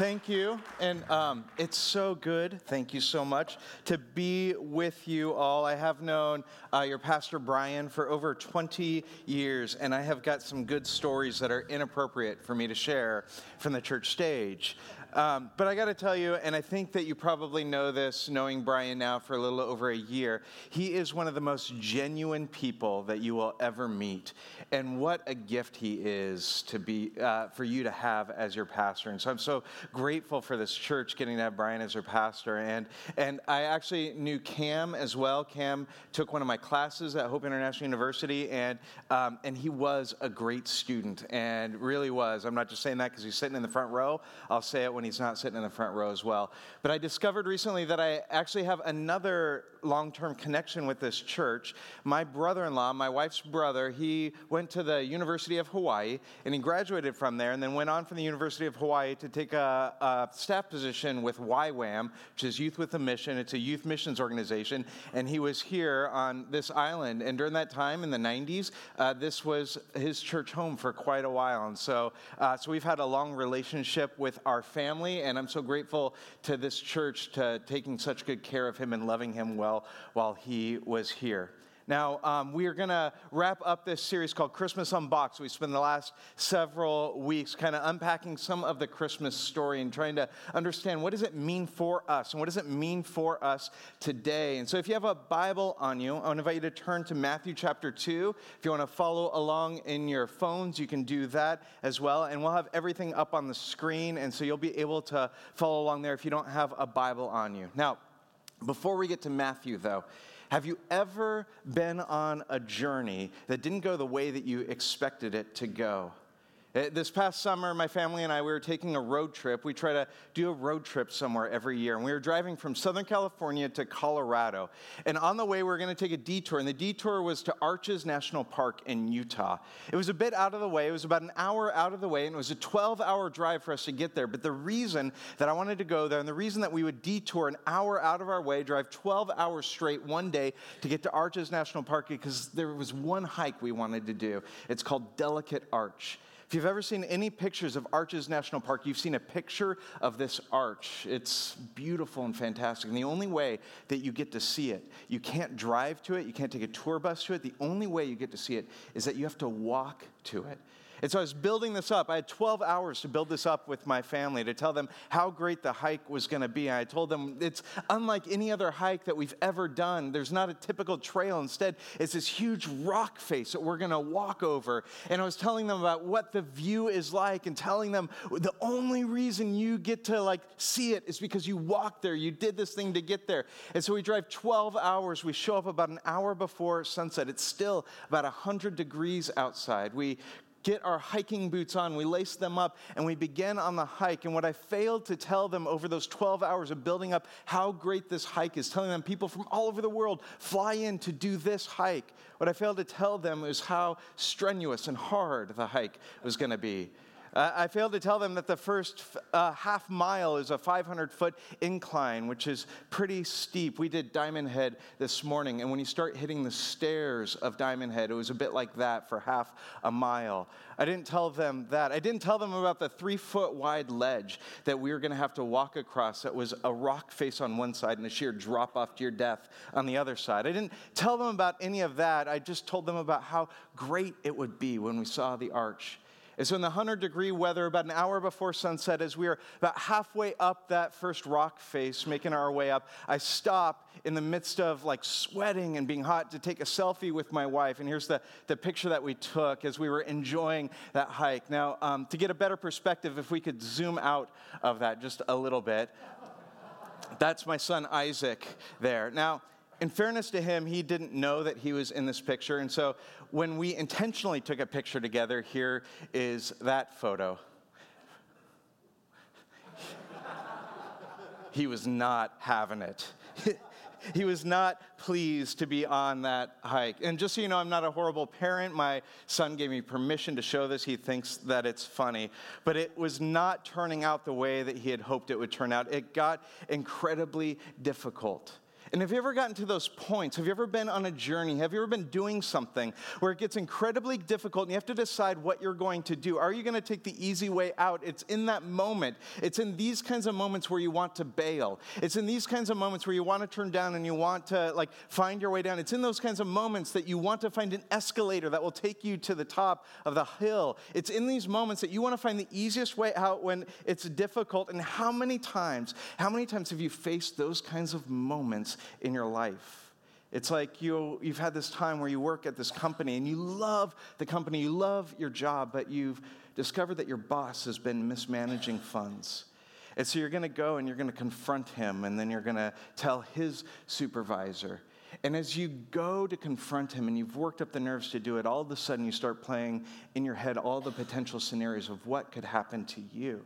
Thank you. And um, it's so good, thank you so much, to be with you all. I have known uh, your pastor Brian for over 20 years, and I have got some good stories that are inappropriate for me to share from the church stage. Um, but I got to tell you, and I think that you probably know this, knowing Brian now for a little over a year, he is one of the most genuine people that you will ever meet. And what a gift he is to be uh, for you to have as your pastor. And so I'm so grateful for this church getting to have Brian as your pastor. And and I actually knew Cam as well. Cam took one of my classes at Hope International University, and um, and he was a great student, and really was. I'm not just saying that because he's sitting in the front row. I'll say it when he's not sitting in the front row as well. But I discovered recently that I actually have another long term connection with this church. My brother in law, my wife's brother, he went to the University of Hawaii and he graduated from there and then went on from the University of Hawaii to take a, a staff position with YWAM, which is Youth with a Mission. It's a youth missions organization. And he was here on this island. And during that time in the 90s, uh, this was his church home for quite a while. And so, uh, so we've had a long relationship with our family family, and I'm so grateful to this church to taking such good care of him and loving him well while he was here. Now, um, we are going to wrap up this series called Christmas Unboxed. We spent the last several weeks kind of unpacking some of the Christmas story and trying to understand what does it mean for us and what does it mean for us today. And so, if you have a Bible on you, I want to invite you to turn to Matthew chapter 2. If you want to follow along in your phones, you can do that as well. And we'll have everything up on the screen, and so you'll be able to follow along there if you don't have a Bible on you. Now, before we get to Matthew, though, have you ever been on a journey that didn't go the way that you expected it to go? Uh, this past summer, my family and I, we were taking a road trip. We try to do a road trip somewhere every year. And we were driving from Southern California to Colorado. And on the way, we were going to take a detour. And the detour was to Arches National Park in Utah. It was a bit out of the way. It was about an hour out of the way. And it was a 12 hour drive for us to get there. But the reason that I wanted to go there and the reason that we would detour an hour out of our way, drive 12 hours straight one day to get to Arches National Park, because there was one hike we wanted to do. It's called Delicate Arch. If you've ever seen any pictures of Arches National Park, you've seen a picture of this arch. It's beautiful and fantastic. And the only way that you get to see it, you can't drive to it, you can't take a tour bus to it. The only way you get to see it is that you have to walk to it. And so I was building this up. I had 12 hours to build this up with my family to tell them how great the hike was going to be. And I told them it's unlike any other hike that we've ever done. There's not a typical trail. Instead, it's this huge rock face that we're going to walk over. And I was telling them about what the view is like and telling them the only reason you get to like see it is because you walked there. You did this thing to get there. And so we drive 12 hours. We show up about an hour before sunset. It's still about 100 degrees outside. We get our hiking boots on, we lace them up, and we begin on the hike. And what I failed to tell them over those 12 hours of building up how great this hike is, telling them people from all over the world fly in to do this hike, what I failed to tell them is how strenuous and hard the hike was going to be. Uh, I failed to tell them that the first uh, half mile is a 500 foot incline, which is pretty steep. We did Diamond Head this morning, and when you start hitting the stairs of Diamond Head, it was a bit like that for half a mile. I didn't tell them that. I didn't tell them about the three foot wide ledge that we were going to have to walk across that was a rock face on one side and a sheer drop off to your death on the other side. I didn't tell them about any of that. I just told them about how great it would be when we saw the arch so, in the 100 degree weather, about an hour before sunset, as we are about halfway up that first rock face, making our way up, I stop in the midst of like sweating and being hot to take a selfie with my wife. And here's the, the picture that we took as we were enjoying that hike. Now, um, to get a better perspective, if we could zoom out of that just a little bit, that's my son Isaac there. Now, in fairness to him, he didn't know that he was in this picture. And so when we intentionally took a picture together, here is that photo. he was not having it. he was not pleased to be on that hike. And just so you know, I'm not a horrible parent. My son gave me permission to show this. He thinks that it's funny. But it was not turning out the way that he had hoped it would turn out. It got incredibly difficult. And have you ever gotten to those points? Have you ever been on a journey? Have you ever been doing something where it gets incredibly difficult and you have to decide what you're going to do? Are you going to take the easy way out? It's in that moment. It's in these kinds of moments where you want to bail. It's in these kinds of moments where you want to turn down and you want to like find your way down. It's in those kinds of moments that you want to find an escalator that will take you to the top of the hill. It's in these moments that you want to find the easiest way out when it's difficult. And how many times, how many times have you faced those kinds of moments in your life. It's like you, you've had this time where you work at this company and you love the company, you love your job, but you've discovered that your boss has been mismanaging funds. And so you're going to go and you're going to confront him, and then you're going to tell his supervisor. And as you go to confront him and you've worked up the nerves to do it, all of a sudden you start playing in your head all the potential scenarios of what could happen to you.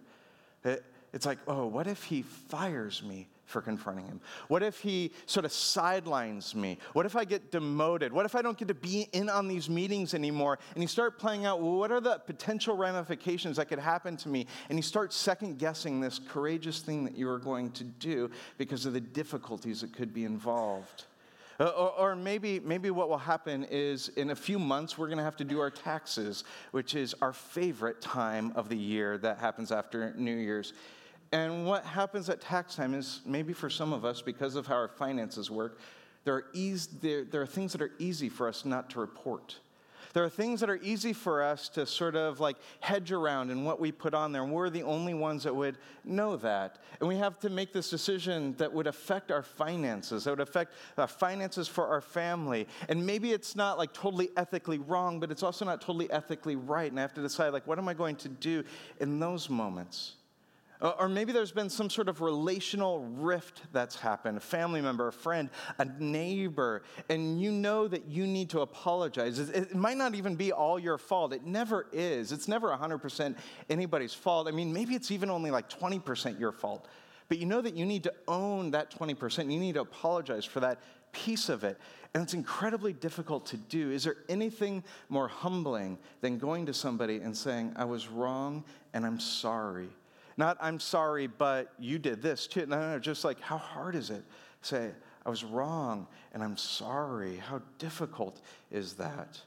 It's like, oh, what if he fires me? For confronting him? What if he sort of sidelines me? What if I get demoted? What if I don't get to be in on these meetings anymore? And you start playing out, well, what are the potential ramifications that could happen to me? And you start second guessing this courageous thing that you are going to do because of the difficulties that could be involved. Uh, or, or, maybe, maybe what will happen is in a few months, we're going to have to do our taxes, which is our favorite time of the year that happens after New Year's. And what happens at tax time is maybe for some of us, because of how our finances work, there are, there, there are things that are easy for us not to report. There are things that are easy for us to sort of like hedge around in what we put on there, and we're the only ones that would know that. And we have to make this decision that would affect our finances, that would affect our finances for our family. And maybe it's not like totally ethically wrong, but it's also not totally ethically right. And I have to decide, like, what am I going to do in those moments? Uh, or maybe there's been some sort of relational rift that's happened a family member, a friend, a neighbor, and you know that you need to apologize. It might not even be all your fault. It never is. It's never 100% anybody's fault. I mean, maybe it's even only like 20% your fault. But you know that you need to own that 20%. You need to apologize for that piece of it. And it's incredibly difficult to do. Is there anything more humbling than going to somebody and saying, I was wrong and I'm sorry? Not, I'm sorry, but you did this too. No, no, no, just like, how hard is it? Say, I was wrong and I'm sorry. How difficult is that?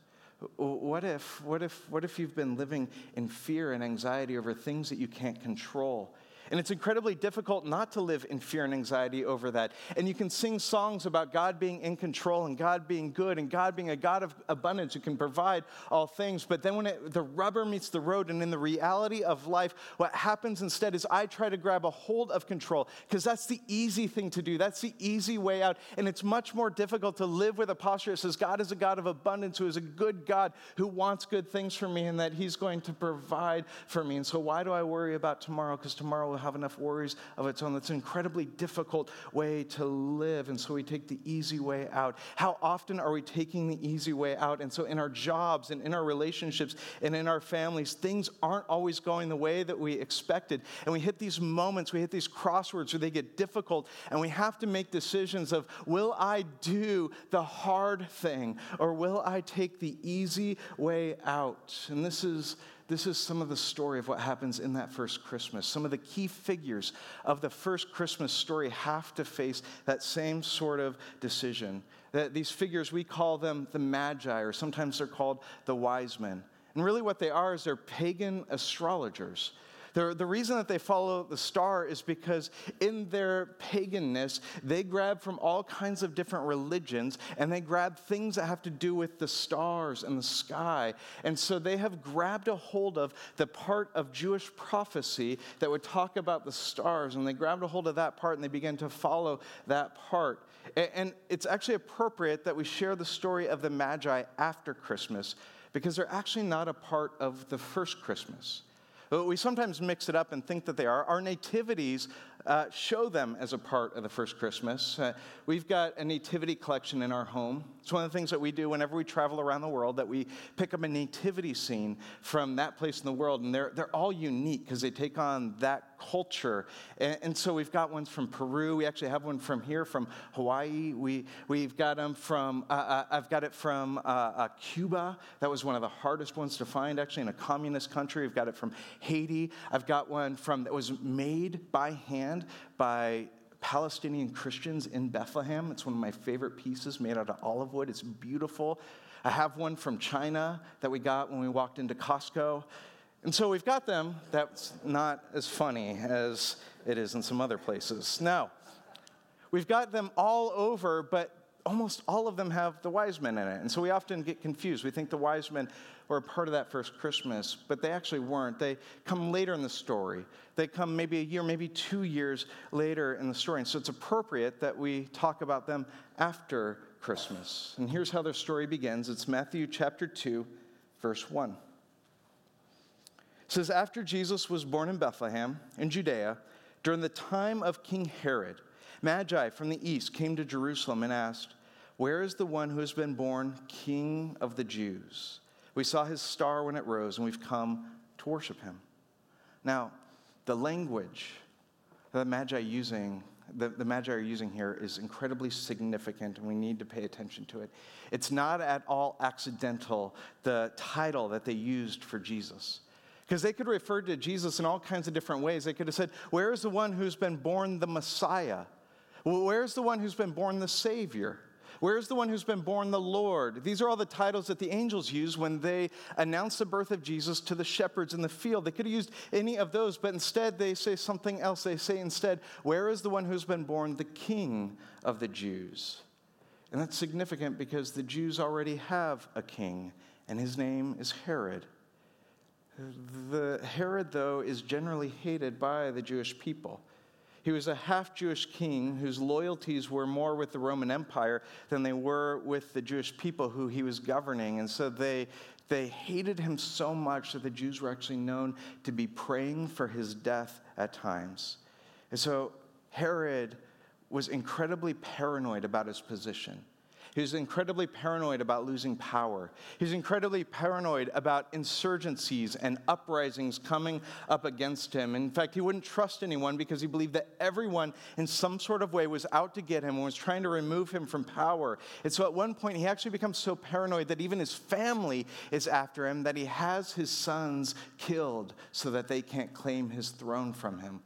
What if, what if, what if you've been living in fear and anxiety over things that you can't control? And it's incredibly difficult not to live in fear and anxiety over that. And you can sing songs about God being in control and God being good and God being a God of abundance who can provide all things. But then when it, the rubber meets the road and in the reality of life, what happens instead is I try to grab a hold of control because that's the easy thing to do. That's the easy way out. And it's much more difficult to live with a posture that says God is a God of abundance, who is a good God, who wants good things for me and that He's going to provide for me. And so why do I worry about tomorrow? Because tomorrow will have enough worries of its own. That's an incredibly difficult way to live. And so we take the easy way out. How often are we taking the easy way out? And so in our jobs and in our relationships and in our families, things aren't always going the way that we expected. And we hit these moments, we hit these crosswords where they get difficult, and we have to make decisions of will I do the hard thing or will I take the easy way out? And this is this is some of the story of what happens in that first Christmas. Some of the key figures of the first Christmas story have to face that same sort of decision. That these figures, we call them the Magi, or sometimes they're called the wise men. And really, what they are is they're pagan astrologers. The, the reason that they follow the star is because in their paganness, they grab from all kinds of different religions and they grab things that have to do with the stars and the sky. And so they have grabbed a hold of the part of Jewish prophecy that would talk about the stars, and they grabbed a hold of that part and they began to follow that part. And it's actually appropriate that we share the story of the Magi after Christmas because they're actually not a part of the first Christmas. But we sometimes mix it up and think that they are. Our nativities uh, show them as a part of the first Christmas. Uh, we've got a nativity collection in our home. It's one of the things that we do whenever we travel around the world that we pick up a nativity scene from that place in the world, and they're, they're all unique because they take on that culture. And, and, so we've got ones from Peru. We actually have one from here, from Hawaii. We, we've got them from, uh, uh I've got it from uh, uh, Cuba. That was one of the hardest ones to find, actually, in a communist country. We've got it from Haiti. I've got one from that was made by hand by Palestinian Christians in Bethlehem. It's one of my favorite pieces made out of olive wood. It's beautiful. I have one from China that we got when we walked into Costco. And so we've got them. That's not as funny as it is in some other places. Now, we've got them all over, but almost all of them have the wise men in it. And so we often get confused. We think the wise men were a part of that first Christmas, but they actually weren't. They come later in the story. They come maybe a year, maybe two years later in the story. And so it's appropriate that we talk about them after Christmas. And here's how their story begins it's Matthew chapter 2, verse 1. It says, After Jesus was born in Bethlehem in Judea, during the time of King Herod, Magi from the east came to Jerusalem and asked, Where is the one who has been born King of the Jews? We saw his star when it rose, and we've come to worship him. Now, the language that the Magi using the, the Magi are using here is incredibly significant, and we need to pay attention to it. It's not at all accidental, the title that they used for Jesus. Because they could refer to Jesus in all kinds of different ways. They could have said, Where is the one who's been born the Messiah? Where's the one who's been born the Savior? Where's the one who's been born the Lord? These are all the titles that the angels use when they announce the birth of Jesus to the shepherds in the field. They could have used any of those, but instead they say something else. They say instead, Where is the one who's been born the King of the Jews? And that's significant because the Jews already have a king, and his name is Herod. The Herod, though, is generally hated by the Jewish people. He was a half Jewish king whose loyalties were more with the Roman Empire than they were with the Jewish people who he was governing. And so they, they hated him so much that the Jews were actually known to be praying for his death at times. And so Herod was incredibly paranoid about his position. He was incredibly paranoid about losing power. He's incredibly paranoid about insurgencies and uprisings coming up against him. In fact, he wouldn't trust anyone because he believed that everyone in some sort of way was out to get him and was trying to remove him from power. And so at one point, he actually becomes so paranoid that even his family is after him, that he has his sons killed so that they can't claim his throne from him.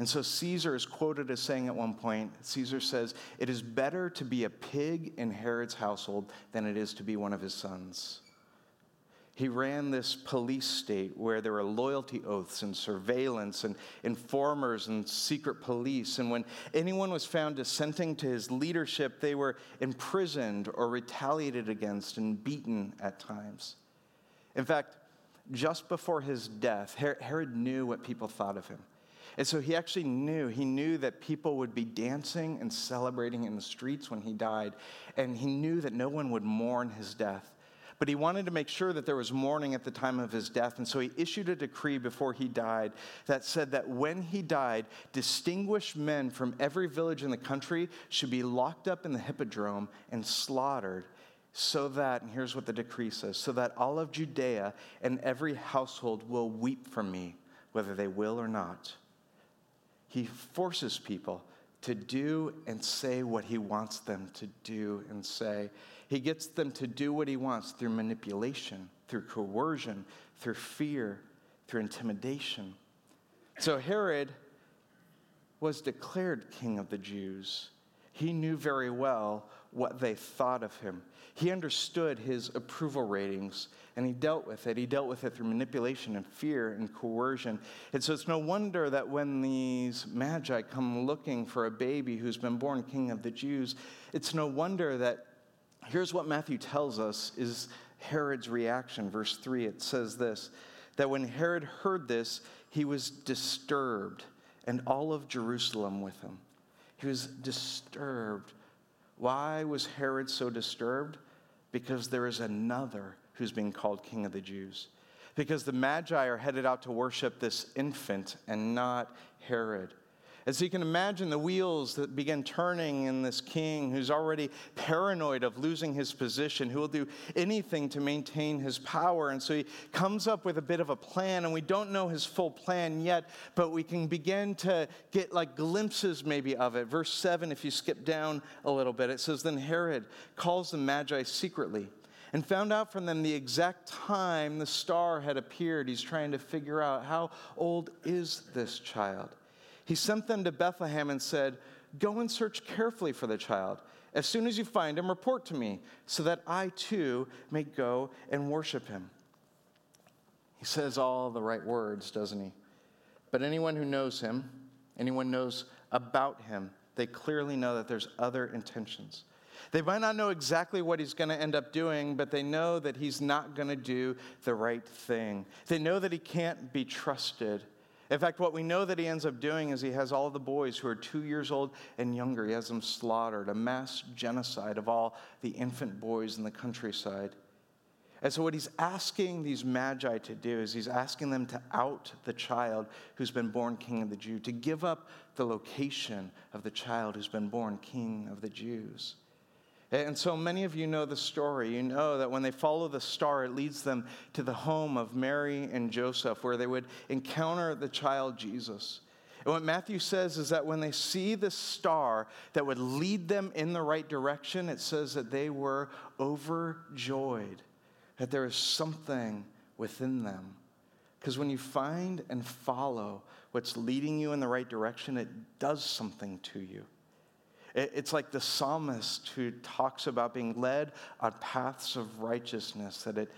And so Caesar is quoted as saying at one point Caesar says, It is better to be a pig in Herod's household than it is to be one of his sons. He ran this police state where there were loyalty oaths and surveillance and informers and secret police. And when anyone was found dissenting to his leadership, they were imprisoned or retaliated against and beaten at times. In fact, just before his death, Herod knew what people thought of him. And so he actually knew, he knew that people would be dancing and celebrating in the streets when he died. And he knew that no one would mourn his death. But he wanted to make sure that there was mourning at the time of his death. And so he issued a decree before he died that said that when he died, distinguished men from every village in the country should be locked up in the hippodrome and slaughtered so that, and here's what the decree says, so that all of Judea and every household will weep for me, whether they will or not he forces people to do and say what he wants them to do and say. He gets them to do what he wants through manipulation, through coercion, through fear, through intimidation. So Herod was declared king of the Jews. He knew very well what they thought of him. He understood his approval ratings and he dealt with it. He dealt with it through manipulation and fear and coercion. And so it's no wonder that when these magi come looking for a baby who's been born king of the Jews, it's no wonder that here's what Matthew tells us is Herod's reaction. Verse 3, it says this that when Herod heard this, he was disturbed, and all of Jerusalem with him. He was disturbed. Why was Herod so disturbed? Because there is another who's being called King of the Jews. Because the Magi are headed out to worship this infant and not Herod. As you can imagine, the wheels that begin turning in this king who's already paranoid of losing his position, who will do anything to maintain his power. And so he comes up with a bit of a plan, and we don't know his full plan yet, but we can begin to get like glimpses maybe of it. Verse 7, if you skip down a little bit, it says, Then Herod calls the Magi secretly and found out from them the exact time the star had appeared. He's trying to figure out how old is this child. He sent them to Bethlehem and said, Go and search carefully for the child. As soon as you find him, report to me, so that I too may go and worship him. He says all the right words, doesn't he? But anyone who knows him, anyone knows about him, they clearly know that there's other intentions. They might not know exactly what he's going to end up doing, but they know that he's not going to do the right thing. They know that he can't be trusted. In fact, what we know that he ends up doing is he has all the boys who are two years old and younger, he has them slaughtered, a mass genocide of all the infant boys in the countryside. And so, what he's asking these magi to do is he's asking them to out the child who's been born king of the Jews, to give up the location of the child who's been born king of the Jews. And so many of you know the story. You know that when they follow the star, it leads them to the home of Mary and Joseph, where they would encounter the child Jesus. And what Matthew says is that when they see the star that would lead them in the right direction, it says that they were overjoyed, that there is something within them. Because when you find and follow what's leading you in the right direction, it does something to you. It's like the psalmist who talks about being led on paths of righteousness, that it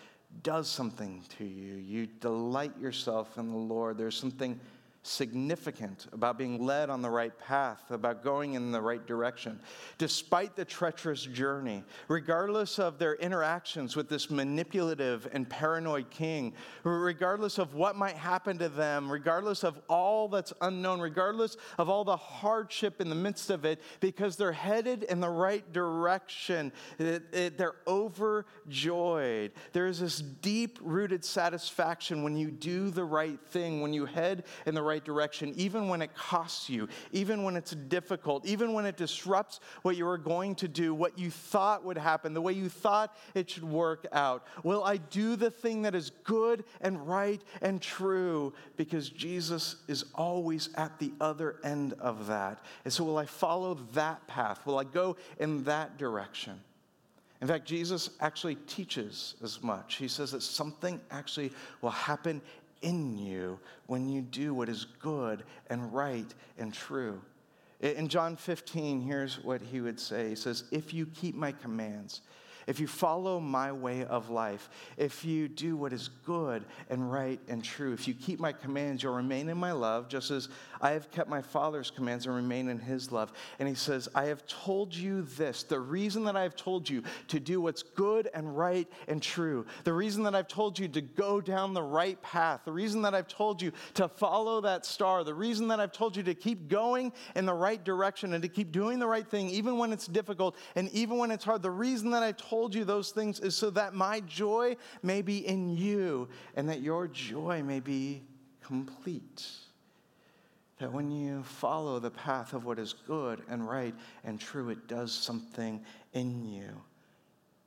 does something to you. You delight yourself in the Lord. There's something significant about being led on the right path, about going in the right direction. Despite the treacherous journey, regardless of their interactions with this manipulative and paranoid king, regardless of what might happen to them, regardless of all that's unknown, regardless of all the hardship in the midst of it, because they're headed in the right direction, it, it, they're overjoyed. There is this deep rooted satisfaction when you do the right thing, when you head in the right right direction, even when it costs you, even when it's difficult, even when it disrupts what you were going to do, what you thought would happen, the way you thought it should work out? Will I do the thing that is good and right and true? Because Jesus is always at the other end of that. And so, will I follow that path? Will I go in that direction? In fact, Jesus actually teaches as much. He says that something actually will happen in you when you do what is good and right and true. In John 15, here's what he would say He says, If you keep my commands, if you follow my way of life, if you do what is good and right and true, if you keep my commands, you'll remain in my love, just as I have kept my Father's commands and remain in his love. And he says, I have told you this. The reason that I have told you to do what's good and right and true, the reason that I've told you to go down the right path, the reason that I've told you to follow that star, the reason that I've told you to keep going in the right direction and to keep doing the right thing, even when it's difficult and even when it's hard, the reason that I've told you those things is so that my joy may be in you and that your joy may be complete. That when you follow the path of what is good and right and true, it does something in you.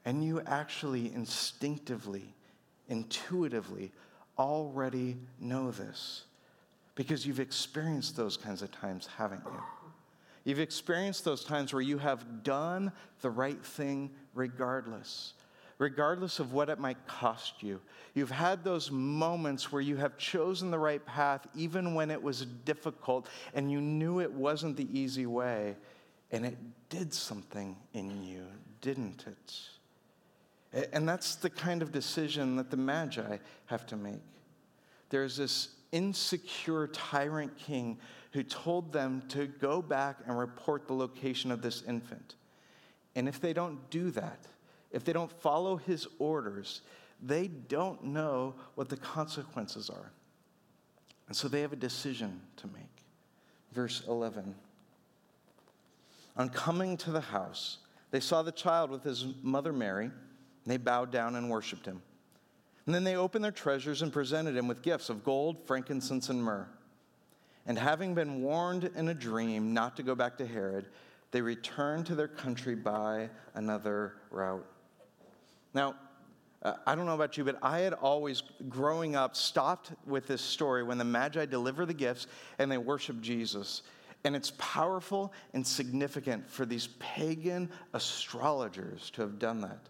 And you actually instinctively, intuitively already know this because you've experienced those kinds of times, haven't you? You've experienced those times where you have done the right thing regardless, regardless of what it might cost you. You've had those moments where you have chosen the right path even when it was difficult and you knew it wasn't the easy way, and it did something in you, didn't it? And that's the kind of decision that the Magi have to make. There's this insecure tyrant king who told them to go back and report the location of this infant. And if they don't do that, if they don't follow his orders, they don't know what the consequences are. And so they have a decision to make. Verse 11 On coming to the house, they saw the child with his mother Mary, and they bowed down and worshiped him. And then they opened their treasures and presented him with gifts of gold, frankincense, and myrrh. And having been warned in a dream not to go back to Herod, they returned to their country by another route. Now, uh, I don't know about you, but I had always, growing up, stopped with this story when the Magi deliver the gifts and they worship Jesus. And it's powerful and significant for these pagan astrologers to have done that.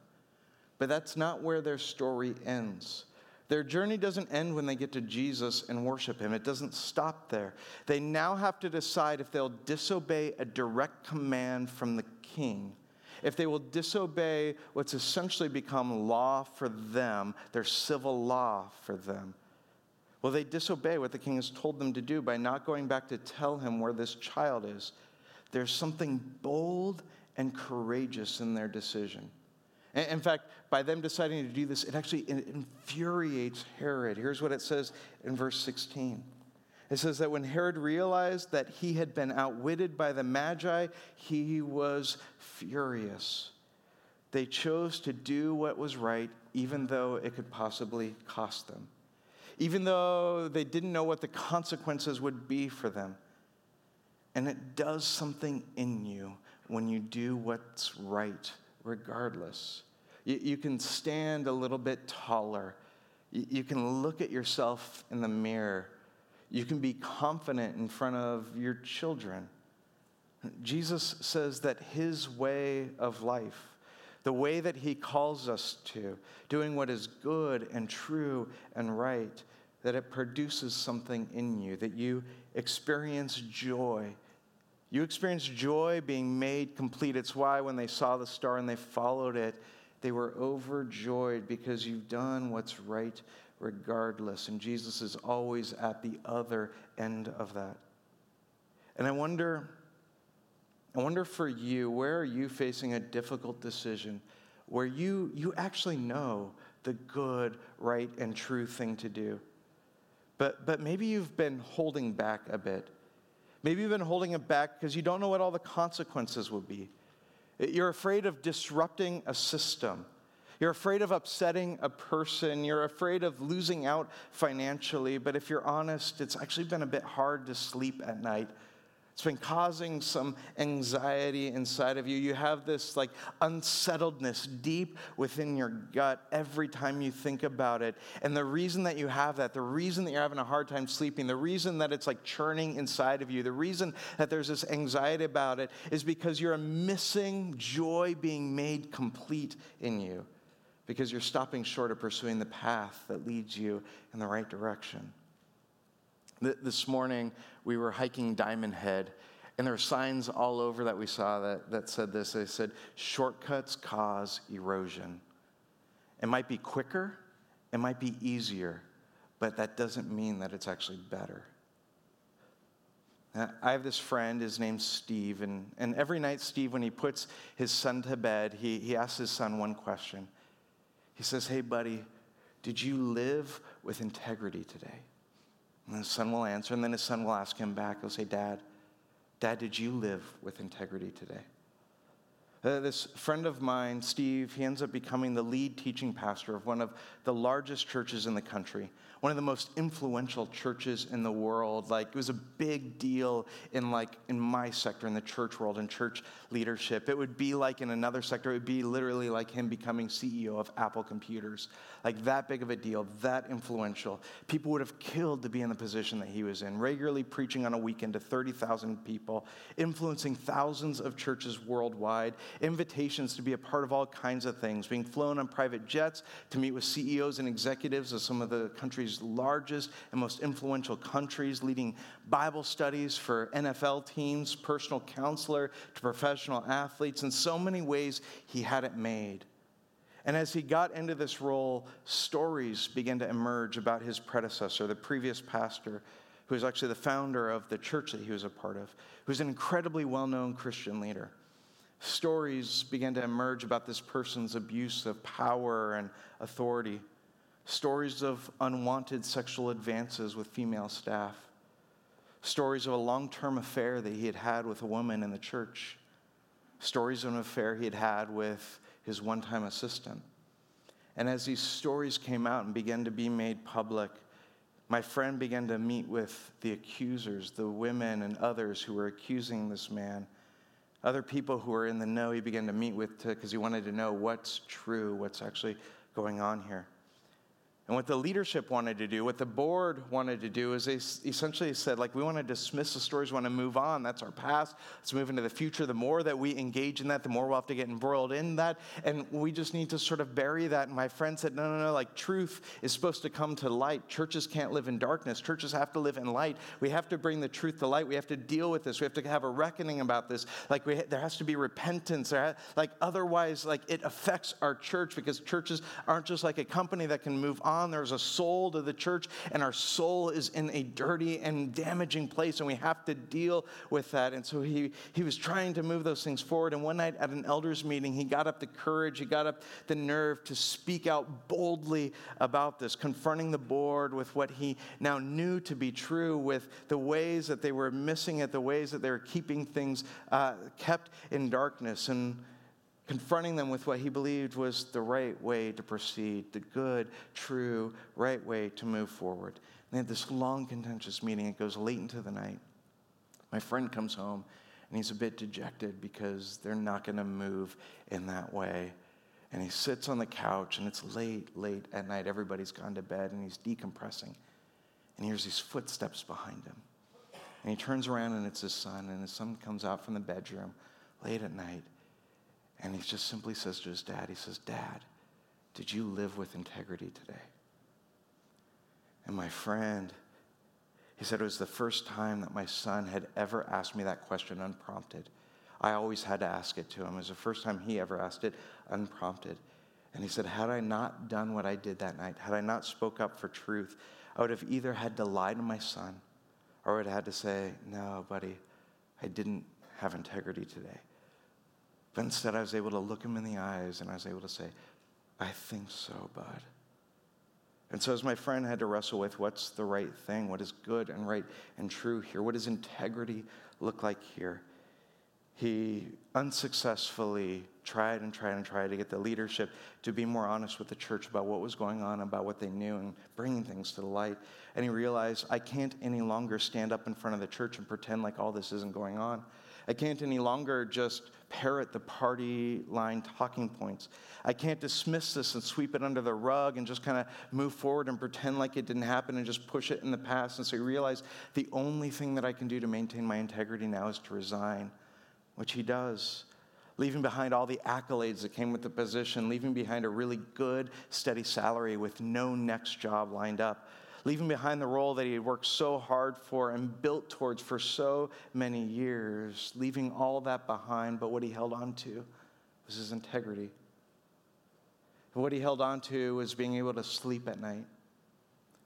But that's not where their story ends. Their journey doesn't end when they get to Jesus and worship him. It doesn't stop there. They now have to decide if they'll disobey a direct command from the king, if they will disobey what's essentially become law for them, their civil law for them. Will they disobey what the king has told them to do by not going back to tell him where this child is? There's something bold and courageous in their decision. In fact, by them deciding to do this, it actually infuriates Herod. Here's what it says in verse 16. It says that when Herod realized that he had been outwitted by the Magi, he was furious. They chose to do what was right, even though it could possibly cost them, even though they didn't know what the consequences would be for them. And it does something in you when you do what's right, regardless. You, you can stand a little bit taller. You, you can look at yourself in the mirror. You can be confident in front of your children. Jesus says that his way of life, the way that he calls us to, doing what is good and true and right, that it produces something in you, that you experience joy. You experience joy being made complete. It's why when they saw the star and they followed it, they were overjoyed because you've done what's right regardless. And Jesus is always at the other end of that. And I wonder, I wonder for you, where are you facing a difficult decision where you, you actually know the good, right, and true thing to do? But, but maybe you've been holding back a bit. Maybe you've been holding it back because you don't know what all the consequences will be. You're afraid of disrupting a system. You're afraid of upsetting a person. You're afraid of losing out financially. But if you're honest, it's actually been a bit hard to sleep at night it's been causing some anxiety inside of you. You have this like unsettledness deep within your gut every time you think about it. And the reason that you have that, the reason that you're having a hard time sleeping, the reason that it's like churning inside of you, the reason that there's this anxiety about it is because you're missing joy being made complete in you because you're stopping short of pursuing the path that leads you in the right direction. This morning, we were hiking Diamond Head, and there were signs all over that we saw that, that said this. They said, shortcuts cause erosion. It might be quicker, it might be easier, but that doesn't mean that it's actually better. I have this friend, his name's Steve, and, and every night, Steve, when he puts his son to bed, he, he asks his son one question. He says, Hey, buddy, did you live with integrity today? And his son will answer, and then his son will ask him back. He'll say, Dad, Dad, did you live with integrity today? Uh, this friend of mine, Steve, he ends up becoming the lead teaching pastor of one of the largest churches in the country one of the most influential churches in the world. Like it was a big deal in like in my sector, in the church world, in church leadership. It would be like in another sector, it would be literally like him becoming CEO of Apple Computers. Like that big of a deal, that influential. People would have killed to be in the position that he was in, regularly preaching on a weekend to 30,000 people, influencing thousands of churches worldwide, invitations to be a part of all kinds of things, being flown on private jets to meet with CEOs and executives of some of the country's largest and most influential countries, leading Bible studies for NFL teams, personal counselor to professional athletes. In so many ways, he had it made. And as he got into this role, stories began to emerge about his predecessor, the previous pastor, who was actually the founder of the church that he was a part of, who was an incredibly well known Christian leader. Stories began to emerge about this person's abuse of power and authority stories of unwanted sexual advances with female staff, stories of a long term affair that he had had with a woman in the church, stories of an affair he had had with his one time assistant. And as these stories came out and began to be made public, my friend began to meet with the accusers, the women and others who were accusing this man. Other people who were in the know, he began to meet with because he wanted to know what's true, what's actually going on here. And what the leadership wanted to do, what the board wanted to do, is they essentially said, like, we want to dismiss the stories, we want to move on. That's our past. Let's move into the future. The more that we engage in that, the more we'll have to get embroiled in that. And we just need to sort of bury that. And my friend said, no, no, no, like, truth is supposed to come to light. Churches can't live in darkness. Churches have to live in light. We have to bring the truth to light. We have to deal with this. We have to have a reckoning about this. Like, we, there has to be repentance. There, like, otherwise, like, it affects our church because churches aren't just like a company that can move on There's a soul to the church, and our soul is in a dirty and damaging place, and we have to deal with that. And so he, he was trying to move those things forward. And one night at an elders' meeting, he got up the courage, he got up the nerve to speak out boldly about this, confronting the board with what he now knew to be true, with the ways that they were missing it, the ways that they were keeping things uh, kept in darkness. And confronting them with what he believed was the right way to proceed, the good, true, right way to move forward. And they had this long, contentious meeting. It goes late into the night. My friend comes home and he's a bit dejected because they're not going to move in that way. And he sits on the couch and it's late, late at night. Everybody's gone to bed and he's decompressing. And he hears these footsteps behind him. And he turns around and it's his son. And his son comes out from the bedroom late at night and he just simply says to his dad, he says, Dad, did you live with integrity today? And my friend, he said it was the first time that my son had ever asked me that question unprompted. I always had to ask it to him. It was the first time he ever asked it unprompted. And he said, Had I not done what I did that night, had I not spoke up for truth, I would have either had to lie to my son or I would have had to say, No, buddy, I didn't have integrity today. But instead, I was able to look him in the eyes and I was able to say, I think so, bud. And so, as my friend had to wrestle with what's the right thing, what is good and right and true here, what does integrity look like here, he unsuccessfully tried and tried and tried to get the leadership to be more honest with the church about what was going on, about what they knew, and bringing things to the light. And he realized, I can't any longer stand up in front of the church and pretend like all this isn't going on. I can't any longer just parrot the party line talking points. I can't dismiss this and sweep it under the rug and just kind of move forward and pretend like it didn't happen and just push it in the past. And so you realize the only thing that I can do to maintain my integrity now is to resign, which he does. Leaving behind all the accolades that came with the position, leaving behind a really good, steady salary with no next job lined up leaving behind the role that he had worked so hard for and built towards for so many years, leaving all that behind, but what he held on to was his integrity. what he held on to was being able to sleep at night.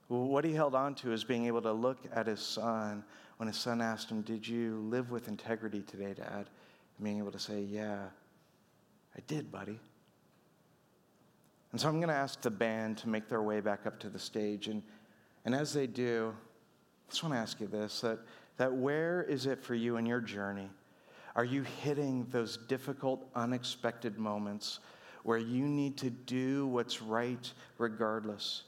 What he held on to is being able to look at his son when his son asked him, Did you live with integrity today, Dad? And being able to say, Yeah, I did, buddy. And so I'm going to ask the band to make their way back up to the stage. And and as they do, I just want to ask you this that, that where is it for you in your journey? Are you hitting those difficult, unexpected moments where you need to do what's right regardless?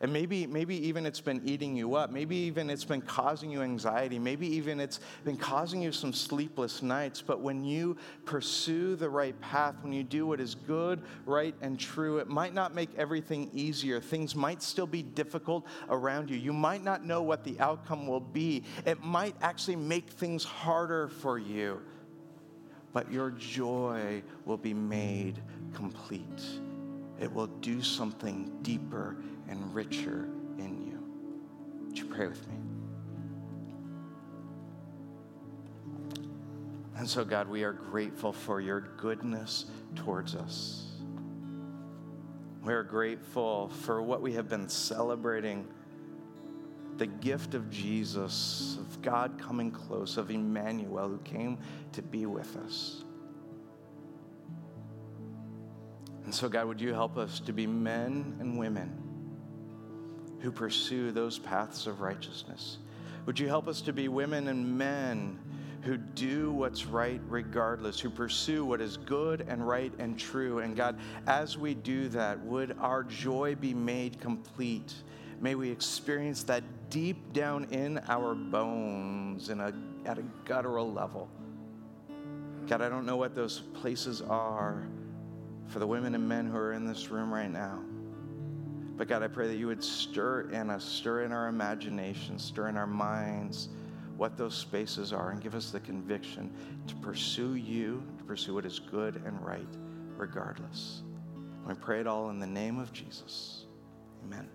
And maybe, maybe even it's been eating you up. Maybe even it's been causing you anxiety. Maybe even it's been causing you some sleepless nights. But when you pursue the right path, when you do what is good, right, and true, it might not make everything easier. Things might still be difficult around you. You might not know what the outcome will be. It might actually make things harder for you. But your joy will be made complete. It will do something deeper and richer in you. Would you pray with me? And so, God, we are grateful for your goodness towards us. We are grateful for what we have been celebrating the gift of Jesus, of God coming close, of Emmanuel who came to be with us. And so, God, would you help us to be men and women who pursue those paths of righteousness. Would you help us to be women and men who do what's right regardless, who pursue what is good and right and true? And God, as we do that, would our joy be made complete? May we experience that deep down in our bones in a, at a guttural level. God, I don't know what those places are for the women and men who are in this room right now. But God, I pray that you would stir in us, stir in our imagination, stir in our minds what those spaces are, and give us the conviction to pursue you, to pursue what is good and right, regardless. We pray it all in the name of Jesus. Amen.